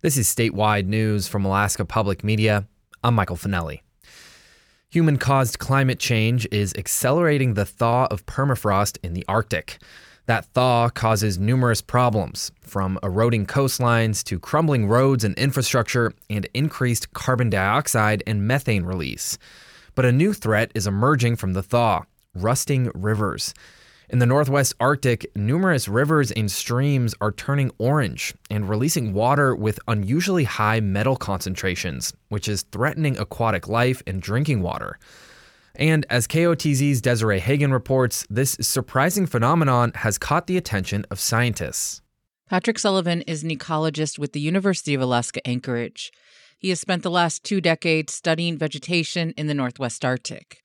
This is statewide news from Alaska Public Media. I'm Michael Finelli. Human caused climate change is accelerating the thaw of permafrost in the Arctic. That thaw causes numerous problems, from eroding coastlines to crumbling roads and infrastructure, and increased carbon dioxide and methane release. But a new threat is emerging from the thaw rusting rivers. In the Northwest Arctic, numerous rivers and streams are turning orange and releasing water with unusually high metal concentrations, which is threatening aquatic life and drinking water. And as KOTZ's Desiree Hagen reports, this surprising phenomenon has caught the attention of scientists. Patrick Sullivan is an ecologist with the University of Alaska Anchorage. He has spent the last two decades studying vegetation in the Northwest Arctic.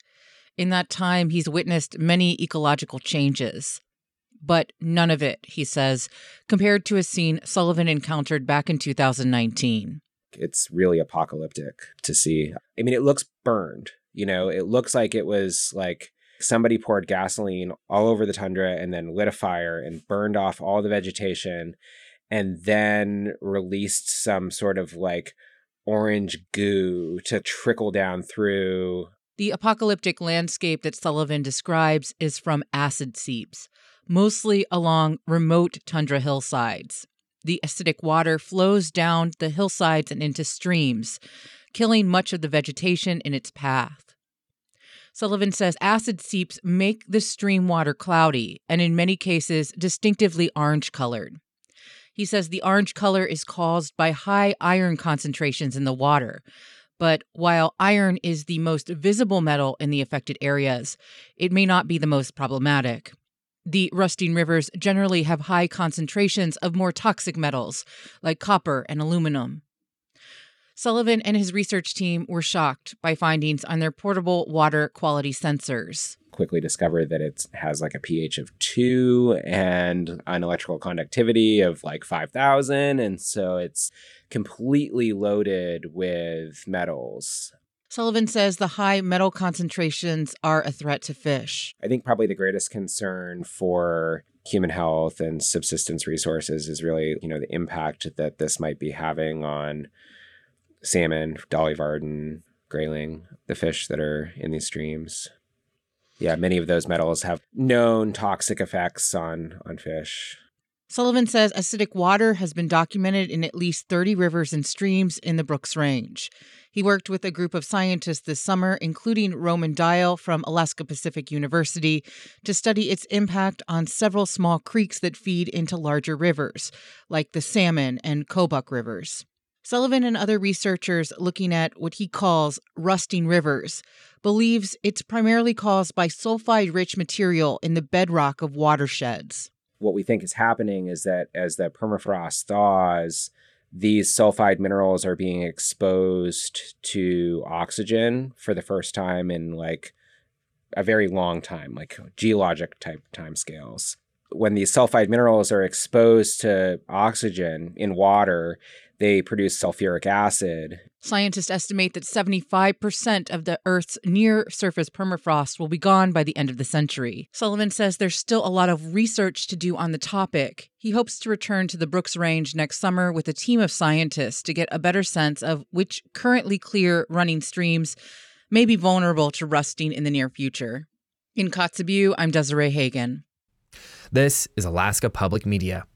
In that time, he's witnessed many ecological changes, but none of it, he says, compared to a scene Sullivan encountered back in 2019. It's really apocalyptic to see. I mean, it looks burned. You know, it looks like it was like somebody poured gasoline all over the tundra and then lit a fire and burned off all the vegetation and then released some sort of like orange goo to trickle down through the apocalyptic landscape that Sullivan describes is from acid seeps, mostly along remote tundra hillsides. The acidic water flows down the hillsides and into streams, killing much of the vegetation in its path. Sullivan says acid seeps make the stream water cloudy and, in many cases, distinctively orange colored. He says the orange color is caused by high iron concentrations in the water, but while iron is the most visible metal in the affected areas, it may not be the most problematic. The rusting rivers generally have high concentrations of more toxic metals, like copper and aluminum. Sullivan and his research team were shocked by findings on their portable water quality sensors quickly discover that it has like a pH of two and an electrical conductivity of like 5,000. And so it's completely loaded with metals. Sullivan says the high metal concentrations are a threat to fish. I think probably the greatest concern for human health and subsistence resources is really, you know, the impact that this might be having on salmon, dolly varden, grayling, the fish that are in these streams yeah, many of those metals have known toxic effects on on fish. Sullivan says acidic water has been documented in at least 30 rivers and streams in the Brooks Range. He worked with a group of scientists this summer, including Roman Dial from Alaska Pacific University, to study its impact on several small creeks that feed into larger rivers, like the Salmon and Kobuk rivers. Sullivan and other researchers looking at what he calls rusting rivers believes it's primarily caused by sulfide rich material in the bedrock of watersheds. What we think is happening is that as the permafrost thaws, these sulfide minerals are being exposed to oxygen for the first time in like a very long time, like geologic type time scales. When these sulfide minerals are exposed to oxygen in water, they produce sulfuric acid. Scientists estimate that 75% of the Earth's near surface permafrost will be gone by the end of the century. Sullivan says there's still a lot of research to do on the topic. He hopes to return to the Brooks Range next summer with a team of scientists to get a better sense of which currently clear running streams may be vulnerable to rusting in the near future. In Kotzebue, I'm Desiree Hagen. This is Alaska Public Media.